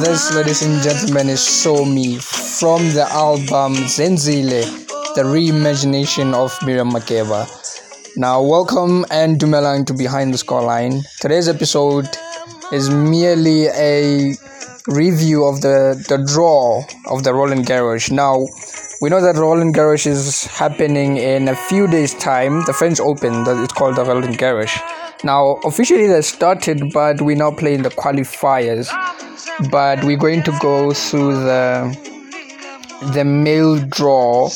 This, ladies and gentlemen, is So Me from the album Zenzile, the reimagination of Miriam Makeba. Now, welcome and Dumelang to Behind the Scoreline. Today's episode is merely a review of the, the draw of the Roland Garros. Now, we know that Roland Garros is happening in a few days' time, the French Open, that it's called the Roland Garros. Now, officially they started, but we now play in the qualifiers. But we're going to go through the the male draw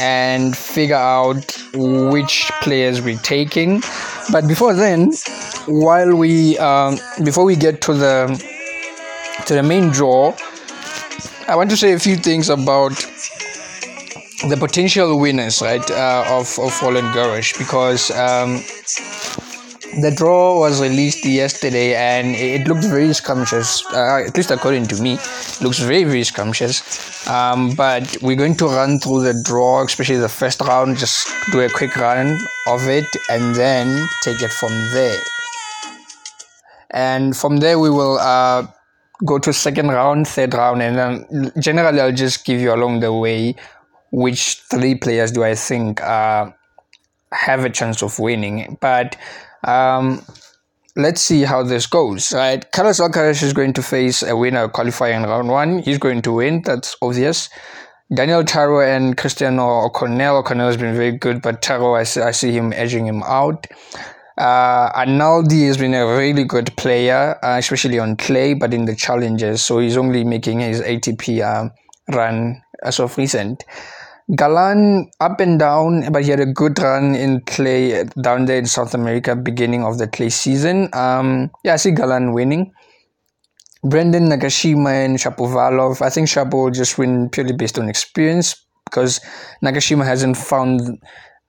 and figure out which players we're taking. But before then, while we um, before we get to the to the main draw, I want to say a few things about the potential winners, right, uh, of of Roland Garros because um, the draw was released yesterday and it looked very scrumptious. Uh, at least according to me looks very very scrumptious. Um, but we're going to run through the draw especially the first round just do a quick run of it and then take it from there. And from there we will uh, go to second round third round and then generally i'll just give you along the way which three players do i think uh, have a chance of winning but um, let's see how this goes, right? Carlos Alcaraz is going to face a winner qualifying round one. He's going to win, that's obvious. Daniel Taro and Cristiano O'Connell. O'Connell has been very good, but Taro, I see, I see him edging him out. Uh, has been a really good player, uh, especially on clay, but in the challenges. So he's only making his ATP uh, run as of recent. Galan up and down, but he had a good run in clay down there in South America, beginning of the clay season. Um, yeah, I see Galan winning. Brandon Nakashima and Shapovalov. I think Shapo will just win purely based on experience because Nakashima hasn't found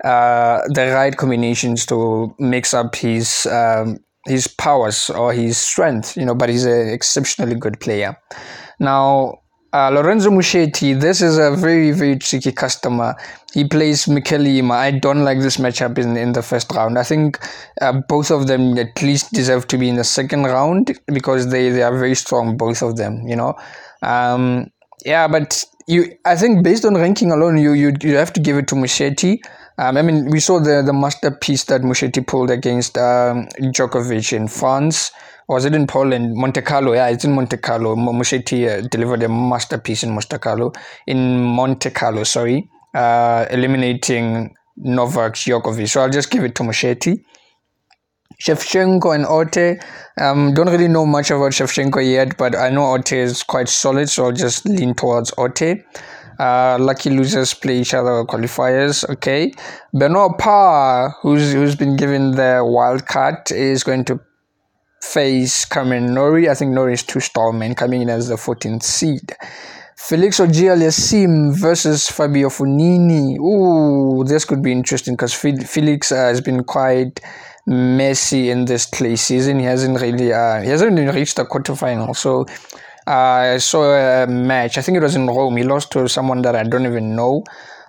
uh, the right combinations to mix up his um, his powers or his strength. You know, but he's an exceptionally good player. Now uh, Lorenzo Musetti, this is a very, very tricky customer. He plays Mikael Ymer. I don't like this matchup in, in the first round. I think uh, both of them at least deserve to be in the second round because they, they are very strong, both of them, you know. Um, yeah, but you, I think based on ranking alone, you you, you have to give it to Musetti. Um, I mean, we saw the, the masterpiece that Musetti pulled against um, Djokovic in France was it in Poland? Monte Carlo, yeah, it's in Monte Carlo. Musetti uh, delivered a masterpiece in Monte Carlo. In Monte Carlo, sorry, uh, eliminating Novak Djokovic. So I'll just give it to Musetti. Shevchenko and Otte. Um, don't really know much about Shevchenko yet, but I know Otte is quite solid, so I'll just lean towards Otte. Uh, lucky losers play each other qualifiers. Okay, Benoit Paire, who's who's been given the wild card, is going to face Cameron Norrie. I think Norrie is two man coming in as the 14th seed. Felix Auger-Aliassime versus Fabio Fognini. Ooh, this could be interesting because Felix uh, has been quite messy in this clay season. He hasn't really, uh, he hasn't even reached the quarterfinal. So uh, I saw a match. I think it was in Rome. He lost to someone that I don't even know.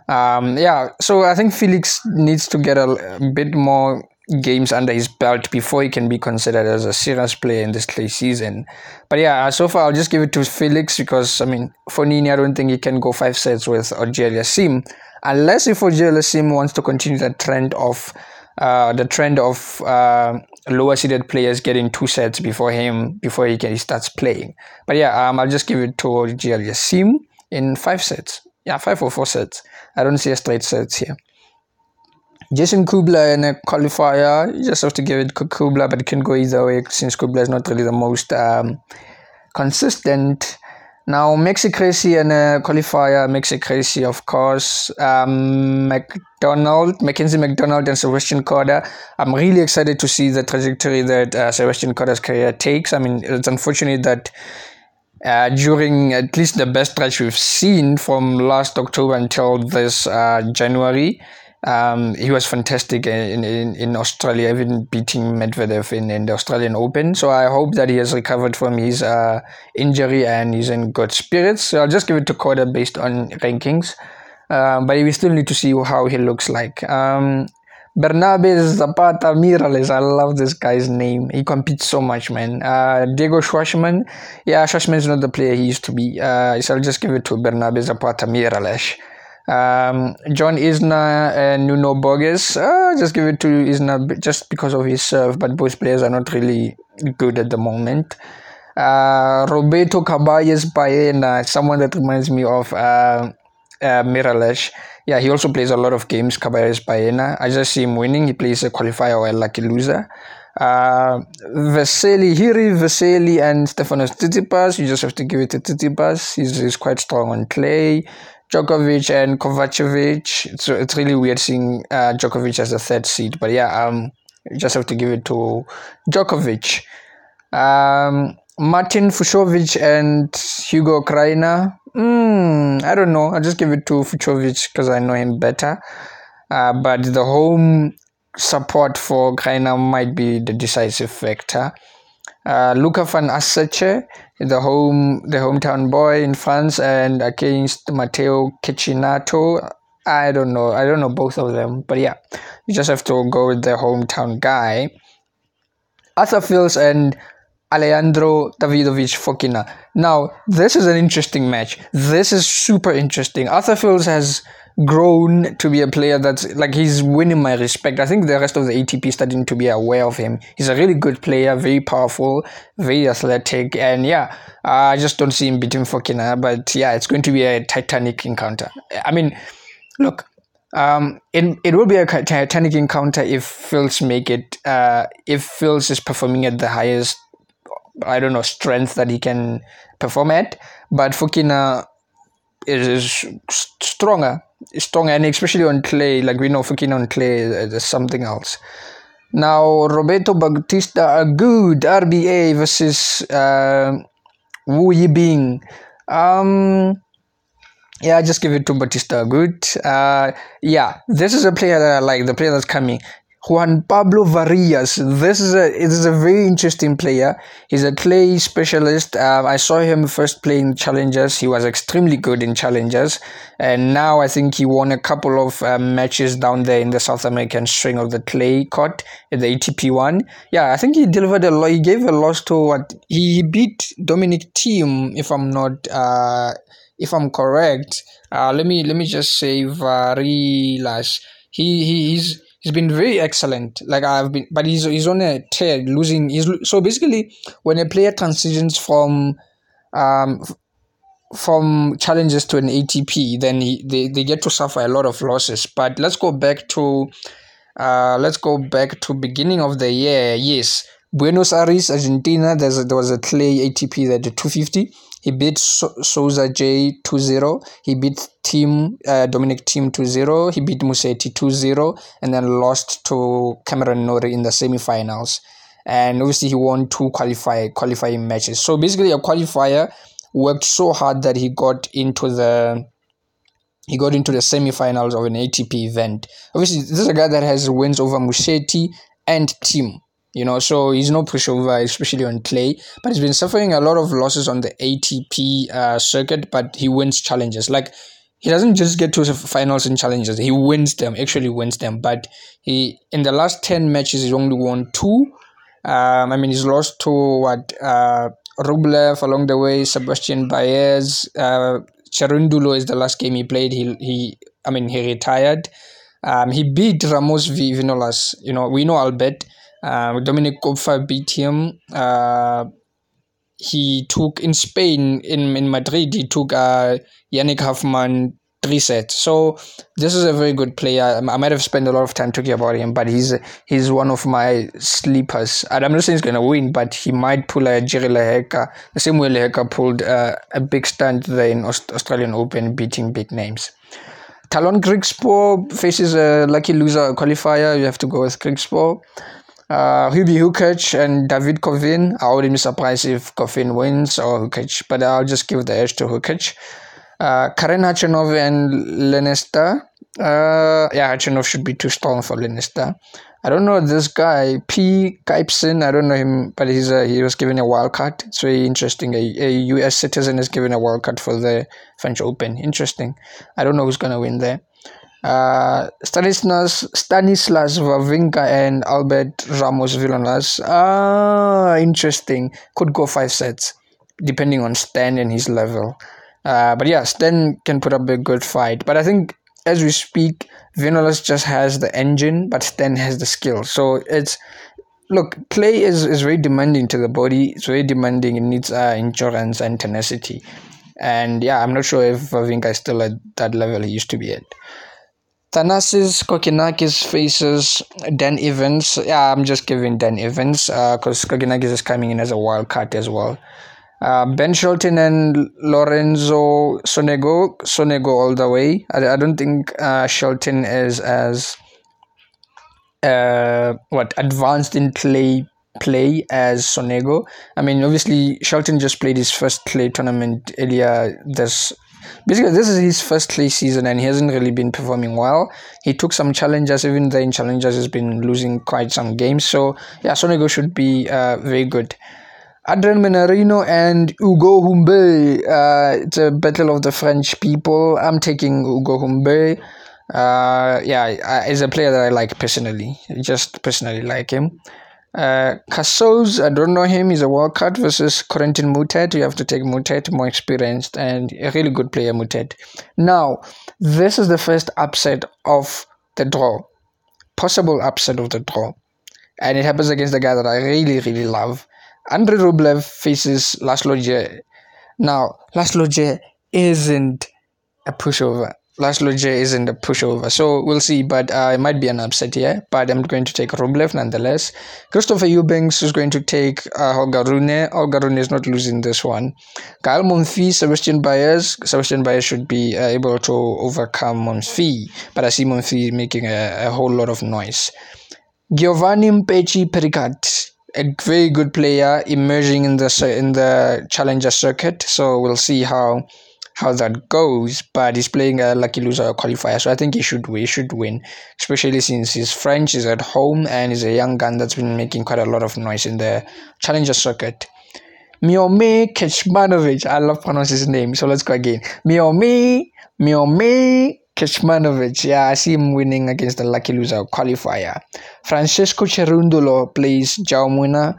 Um, yeah, so I think Felix needs to get a, a bit more games under his belt before he can be considered as a serious player in this clay season. But yeah, so far I'll just give it to Felix because I mean Fognini, I don't think he can go five sets with Auger-Aliassime unless if Auger-Aliassime wants to continue the trend of uh, the trend of uh, lower seeded players getting two sets before him before he, can, he starts playing. But yeah, um, I'll just give it to Auger-Aliassime in five sets. Yeah, five or four sets. I don't see a straight sets here. Jason Kubler in a qualifier, you just have to give it to Kubler, but it can go either way since Kubler is not really the most um, consistent. Now, Maxi Cressy in a qualifier, Maxi Cressy, of course, um, McDonald, Mackenzie McDonald, and Sebastian Korda. I'm really excited to see the trajectory that uh, Sebastian Korda's career takes. I mean, it's unfortunate that uh, during at least the best stretch we've seen from last October until this uh, January, um, he was fantastic in, in, in Australia, even beating Medvedev in, in the Australian Open. So I hope that he has recovered from his uh, injury and he's in good spirits. So I'll just give it to Korda based on rankings. uh, but we still need to see how he looks like. Um, Bernabes Zapata Miralles, I love this guy's name. He competes so much, man. Uh, Diego Schwartzman, yeah, Schwartzman is not the player he used to be. Uh, so I'll just give it to Bernabe Zapata Miralles. Um, John Isner and Nuno Borges, uh, just give it to Isner just because of his serve, but both players are not really good at the moment. Uh, Roberto Carballes Baena, someone that reminds me of uh, uh. Yeah, he also plays a lot of games, Carballes Baena. I just see him winning. He plays a qualifier or a lucky loser. Uh, Vasily, Hiri, Vasily, and Stefanos Tsitsipas. You just have to give it to Tsitsipas. He's, he's quite strong on clay. Djokovic and Kovacevic. So it's really weird seeing uh, Djokovic as a third seed. But yeah, um, you just have to give it to Djokovic. Um, Martin Fucsovics and Hugo Krainer. Mm, I don't know. I'll just give it to Fucsovics because I know him better. Uh, but the home support for Krainer might be the decisive factor. Uh, Luca van Assche, the home the hometown boy in France, and against Matteo Cecchinato. I don't know. I don't know both of them, but yeah, you just have to go with the hometown guy. Arthur Fils and Alejandro Davidovich Fokina. Now, this is an interesting match. This is super interesting. Arthur Fils has grown to be a player that's like he's winning my respect. I think the rest of the ATP starting to be aware of him. He's a really good player, very powerful, very athletic, and yeah, I just don't see him beating Fokina. But yeah, it's going to be a titanic encounter. I mean, look, um, it, it will be a titanic encounter if Fils make it. Uh, if Fils is performing at the highest I don't know strength that he can perform at. But Fokina is, is stronger, stronger, and especially on clay. Like we know, Fokina on clay is, something else. Now Roberto Bautista Agut RBA versus uh, Wu Yibing. Um, yeah, just give it to Batista. Good. Uh, yeah, this is a player that I like. The player that's coming. Juan Pablo Varillas. This is a it is a very interesting player. He's a clay specialist. Um, I saw him first playing challengers. He was extremely good in challengers, and now I think he won a couple of um, matches down there in the South American string of the clay court at the ATP one. Yeah, I think he delivered a lot. He gave a loss to what he beat Dominic Thiem, if I'm not uh, if I'm correct. Uh, let me let me just say Varillas. He, he he's he's been very excellent. Like I've been, but he's he's on a tear, losing. He's so basically when a player transitions from um from challenges to an ATP, then he, they, they get to suffer a lot of losses. But let's go back to uh let's go back to beginning of the year. Yes, Buenos Aires, Argentina. There's a, there was a clay ATP that the 250. He beat so- Souza J 2-0. He beat Thiem uh, Dominic Thiem 2-0. He beat Musetti 2-0 and then lost to Cameron Norrie in the semifinals. And obviously he won two qualify qualifying matches. So basically a qualifier worked so hard that he got into the he got into the semifinals of an ATP event. Obviously, this is a guy that has wins over Musetti and Thiem you know, so he's no pushover, especially on clay. But he's been suffering a lot of losses on the ATP uh, circuit, but he wins challenges. Like he doesn't just get to the finals and challenges; he wins them. Actually, wins them. But he in the last ten matches, he's only won two. Um, I mean, he's lost to what uh, Rublev along the way, Sebastian Baez, uh, is the last game he played. He he, I mean, he retired. Um, he beat Ramos Vinolas. You know, we know Albert. Uh, Dominic Koepfer beat him. Uh, he took in Spain in in Madrid. He took uh, Yannick Hanfmann three sets. So this is a very good player. I might have spent a lot of time talking about him, but he's he's one of my sleepers. And I'm not saying he's gonna win, but he might pull a Jiri Lehecka, the same way Lehecka pulled uh, a big stand there in Aust- Australian Open, beating big names. Tallon Griekspoor faces a lucky loser qualifier. You have to go with Griekspoor. Uh, Hubie Hurkacz and David Goffin. I wouldn't be surprised if Goffin wins or Hurkacz, but I'll just give the edge to Hurkacz. Uh, Karen Khachanov and Lanester. Uh, yeah, Khachanov should be too strong for Lanester. I don't know this guy P. Kipson. I don't know him, but he's a, he was given a wild card. It's very interesting. A, a U.S. citizen is given a wild card for the French Open. Interesting. I don't know who's gonna win there. Uh, Stanislas Stanislas Wawrinka and Albert Ramos Villanueva. Ah, interesting. Could go five sets, depending on Stan and his level. Uh, but yeah, Stan can put up a good fight. But I think as we speak, Vinolas just has the engine, but Stan has the skill. So it's look, clay is, is very demanding to the body. It's very demanding. It needs uh, endurance and tenacity. And yeah, I'm not sure if Wawrinka is still at that level he used to be at. Thanasis Kokkinakis faces Dan Evans. Yeah, I'm just giving Dan Evans because uh, Kokkinakis is coming in as a wild card as well. Uh, ben Shelton and Lorenzo Sonego, Sonego all the way. I, I don't think uh, Shelton is as uh, what advanced in clay play as Sonego. I mean, obviously Shelton just played his first clay tournament earlier this. Basically, this is his first clay season, and he hasn't really been performing well. He took some challenges, even though in challenges he's been losing quite some games. So yeah, Sonego should be uh, very good. Adrian Mannarino and Hugo Humbert. Uh, it's a battle of the French people. I'm taking Hugo Humbert. Uh, yeah, he's a player that I like personally. Just personally like him. Uh, I don't know him. He's a wild card versus Corentin Moutet. You have to take Moutet, more experienced and a really good player, Moutet. Now, this is the first upset of the draw. Possible upset of the draw. And it happens against the guy that I really, really love. Andrei Rublev faces Laslo Djere. Now, Laslo Djere isn't a pushover. Laslo Djere isn't a pushover, so we'll see. But uh, it might be an upset here. But I'm going to take Rublev nonetheless. Christopher Eubanks is going to take uh, Holger is not losing this one. Gael Monfils, Sebastian Baez. Sebastian Baez should be uh, able to overcome Monfils, but I see Monfils making a, a whole lot of noise. Giovanni Mpetshi Pericat a very good player emerging in the in the challenger circuit. So we'll see how how that goes. But he's playing a lucky loser qualifier, so I think he should he should win, especially since he's French, he's at home, and he's a young gun that's been making quite a lot of noise in the challenger circuit. Miomir Kecmanovic, I love pronouncing his name, so let's go again. Miomir Miomir Kecmanovic, yeah, I see him winning against the lucky loser qualifier. Francisco Cerundolo plays Jaume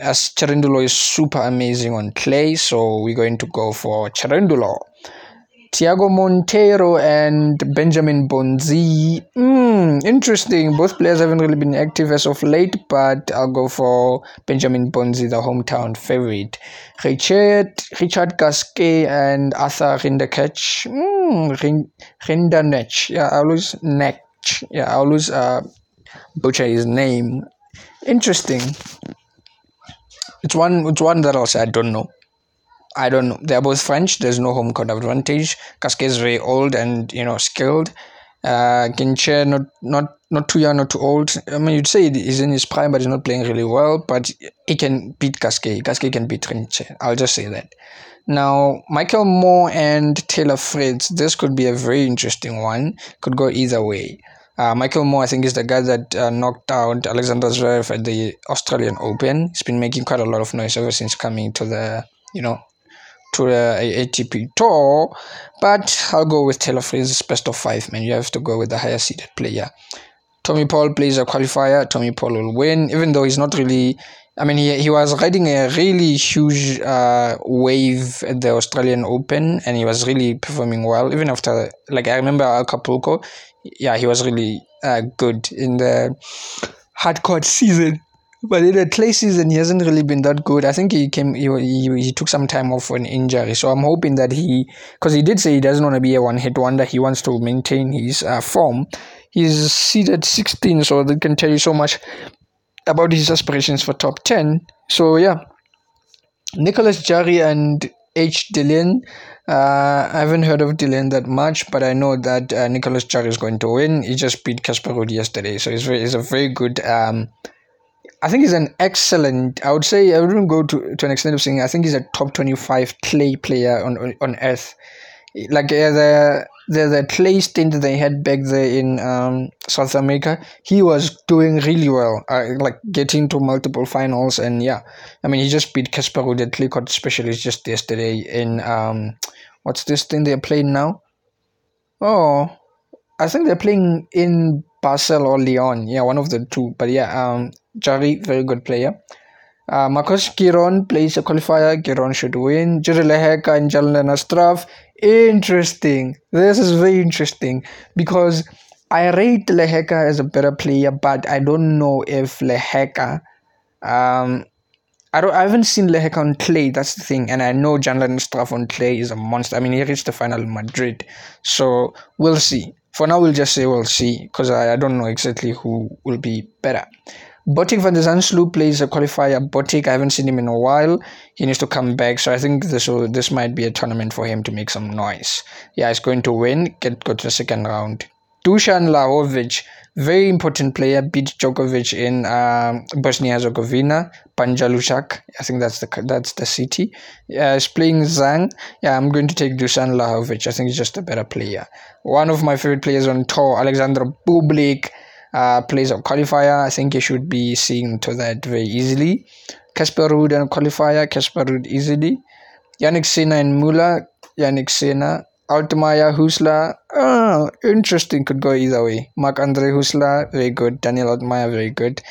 as Cerundolo is super amazing on clay, so we're going to go for Cerundolo. Thiago Monteiro and Benjamin Bonzi. Hmm, interesting. Both players haven't really been active as of late, but I'll go for Benjamin Bonzi, the hometown favorite. Richard, Richard Gasquet and Arthur Rinderknecht. Hmm, Rinderknecht. Yeah, I always neck. Yeah, I always uh, butcher his name. Interesting. It's one. It's one that also I don't know. I don't know. They're both French. There's no home court advantage. Gasquet is very old and you know skilled. Uh, Ginche not not not too young, not too old. I mean, you'd say he's in his prime, but he's not playing really well. But he can beat Gasquet. Gasquet can beat Rinche. I'll just say that. Now, Michael Mmoh and Taylor Fritz. This could be a very interesting one. Could go either way. Uh, Michael Mmoh, I think, is the guy that uh, knocked out Alexander Zverev at the Australian Open. He's been making quite a lot of noise ever since coming to the, you know, to the ATP tour, but I'll go with Taylor Fritz best of five, man. You have to go with the higher seeded player. Tommy Paul plays a qualifier. Tommy Paul will win, even though he's not really. I mean, he, he was riding a really huge uh, wave at the Australian Open, and he was really performing well. Even after, like, I remember Acapulco, yeah, he was really uh, good in the hardcore season. But in the clay season, he hasn't really been that good. I think he came, he, he, he took some time off for an injury. So I'm hoping that he, because he did say he doesn't want to be a one hit wonder, he wants to maintain his uh, form. He's seeded 16, so that can tell you so much about his aspirations for top 10. So yeah, Nicolas Jarry and H. Dillon. Uh, I haven't heard of Dillon that much, but I know that uh, Nicolas Jarry is going to win. He just beat Ruud yesterday, so he's, very, he's a very good um, I think he's an excellent. I would say I wouldn't go to, to an extent of saying I think he's a top twenty five clay player on on earth. Like uh, the the the clay stint they had back there in um, South America. He was doing really well, uh, like getting to multiple finals, and yeah, I mean he just beat Casper Ruud, the clay court specialist, just yesterday in um, what's this thing they're playing now? Oh, I think they're playing in Basel or Lyon. Yeah, one of the two. But yeah, um, Jarry, very good player. Uh, Marcos Giron plays a qualifier. Giron should win. Jiri Lehecka and Jan-Lennard Struff. Interesting. This is very interesting because I rate Lehecka as a better player, but I don't know if Lehecka. Um, I don't. I haven't seen Lehecka on clay. That's the thing, and I know Jan Nastraf on clay is a monster. I mean, he reached the final in Madrid, so we'll see. For now, we'll just say we'll see because I, I don't know exactly who will be better. Botic van der Zandschulp plays a qualifier. Botic, I haven't seen him in a while. He needs to come back, so I think this will this might be a tournament for him to make some noise. Yeah, he's going to win, get go to the second round. Dusan Lajovic, very important player, beat Djokovic in um, Bosnia Herzegovina. Banja I think that's the that's the city. Yeah, he's playing Zhang. Yeah, I'm going to take Dusan Lajovic. I think he's just a better player. One of my favorite players on tour, Alexander Bublik uh, plays a qualifier. I think he should be seeing to that very easily. Casper Ruud and qualifier, Casper Ruud easily. Jannik Sinner and Muller, Jannik Sinner. Altmaier, Huesler, oh, interesting, could go either way. Mark Andre Huesler, very good. Daniel Altmaier, very good.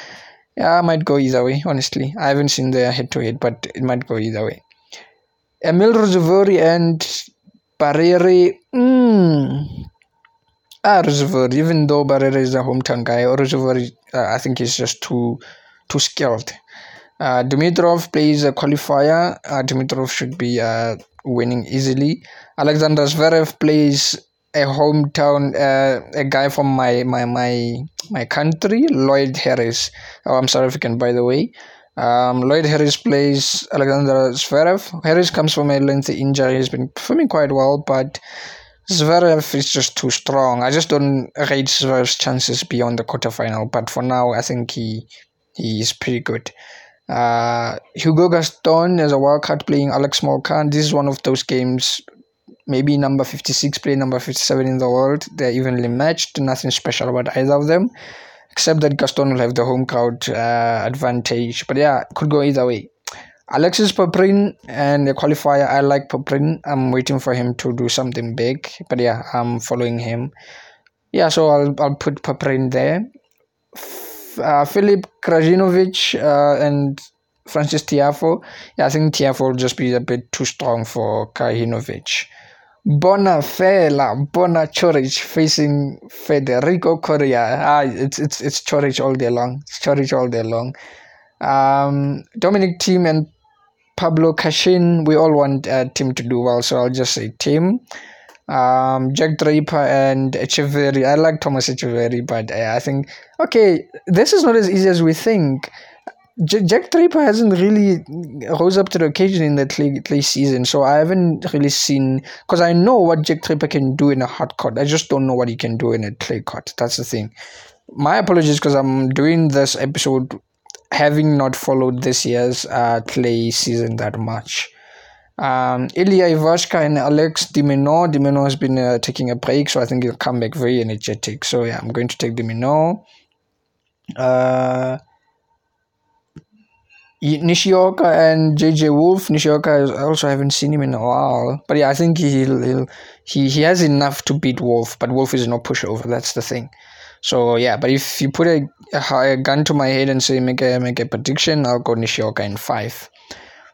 Yeah, might go either way, honestly. I haven't seen their head to head, but it might go either way. Emil Ruusuvuori and Barrere, mm, Ah, Ruusuvuori, even though Barrera is a hometown guy, Ruusuvuori, uh, I think he's just too too skilled. Uh, Dimitrov plays a qualifier. Uh, Dimitrov should be uh, winning easily. Alexander Zverev plays a hometown, uh, a guy from my my my my country, Lloyd Harris. Oh, I'm South African, by the way. Um, Lloyd Harris plays Alexander Zverev. Harris comes from a lengthy injury. He's been performing quite well, but Zverev is just too strong. I just don't rate Zverev's chances beyond the quarterfinal. But for now, I think he he is pretty good. Uh, Hugo Gaston is a wildcard playing Alex Molcan. This is one of those games, maybe number 56 play number 57 in the world. They're evenly matched. Nothing special about either of them, except that Gaston will have the home crowd uh, advantage. But yeah, could go either way. Alexei Popyrin and the qualifier. I like Popyrin. I'm waiting for him to do something big. But yeah, I'm following him. Yeah, so I'll I'll put Popyrin there. Uh, Filip Krajinovic uh, and Frances Tiafoe. Yeah, I think Tiafoe will just be a bit too strong for Krajinovic. Bonafela, Borna Coric facing Federico Coria. Ah, it's it's it's Coric all day long. It's Coric all day long. Um, Dominic Thiem and Pablo Cachin, we all want uh, Thiem to do well, so I'll just say Thiem. Um, Jack Draper and Etcheverry. I like Thomas Etcheverry, but uh, I think okay, this is not as easy as we think. J- Jack Draper hasn't really rose up to the occasion in the clay, clay season, so I haven't really seen because I know what Jack Draper can do in a hard court. I just don't know what he can do in a clay court. That's the thing. My apologies because I'm doing this episode having not followed this year's uh, clay season that much. Um, Ilya Ivashka and Alex de Minaur. de Minaur has been uh, taking a break, so I think he'll come back very energetic. So yeah, I'm going to take de Minaur. Uh, Nishioka and JJ Wolf. Nishioka, I also haven't seen him in a while, but yeah, I think he'll, he'll he he has enough to beat Wolf, but Wolf is no pushover. That's the thing. So yeah, but if you put a, a, gun to my head and say make a make a prediction, I'll go Nishioka in five.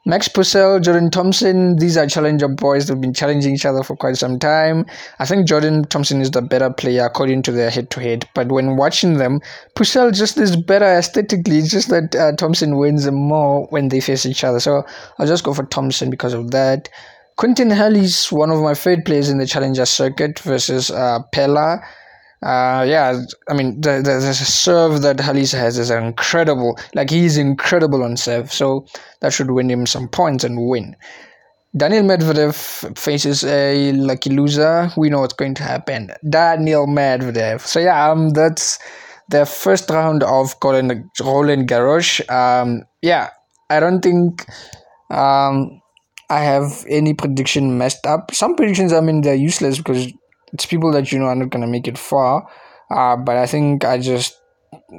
Max Purcell, Jordan Thompson, these are challenger boys. They've been challenging each other for quite some time. I think Jordan Thompson is the better player according to their head to head. But when watching them, Purcell just is better aesthetically. It's just that uh, Thompson wins more when they face each other. So I'll just go for Thompson because of that. Quentin Halys one of my favorite players in the challenger circuit versus uh, Pella. Uh, yeah, I mean, the, the, the serve that Halisa has is incredible. Like, he's incredible on serve, so that should win him some points and win. Daniil Medvedev faces a lucky loser. We know what's going to happen. Daniil Medvedev. So, yeah, um, that's the first round of Roland, Roland Garros. Um, yeah, I don't think. Um, I have any prediction messed up. Some predictions, I mean, they're useless because it's people that you know are not gonna make it far. Uh, but I think I just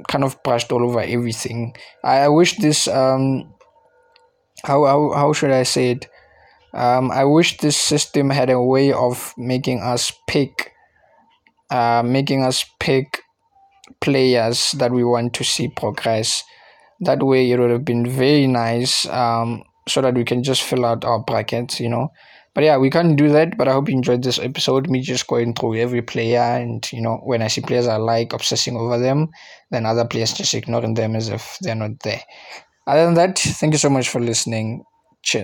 kind of brushed all over everything. I, I wish this um how, how how should I say it? Um, I wish this system had a way of making us pick, uh, making us pick players that we want to see progress. That way, it would have been very nice. Um, so that we can just fill out our brackets, you know. But yeah, we can't do that. But I hope you enjoyed this episode. Me just going through every player, and you know, when I see players I like, obsessing over them, then other players just ignoring them as if they're not there. Other than that, thank you so much for listening. Cheers.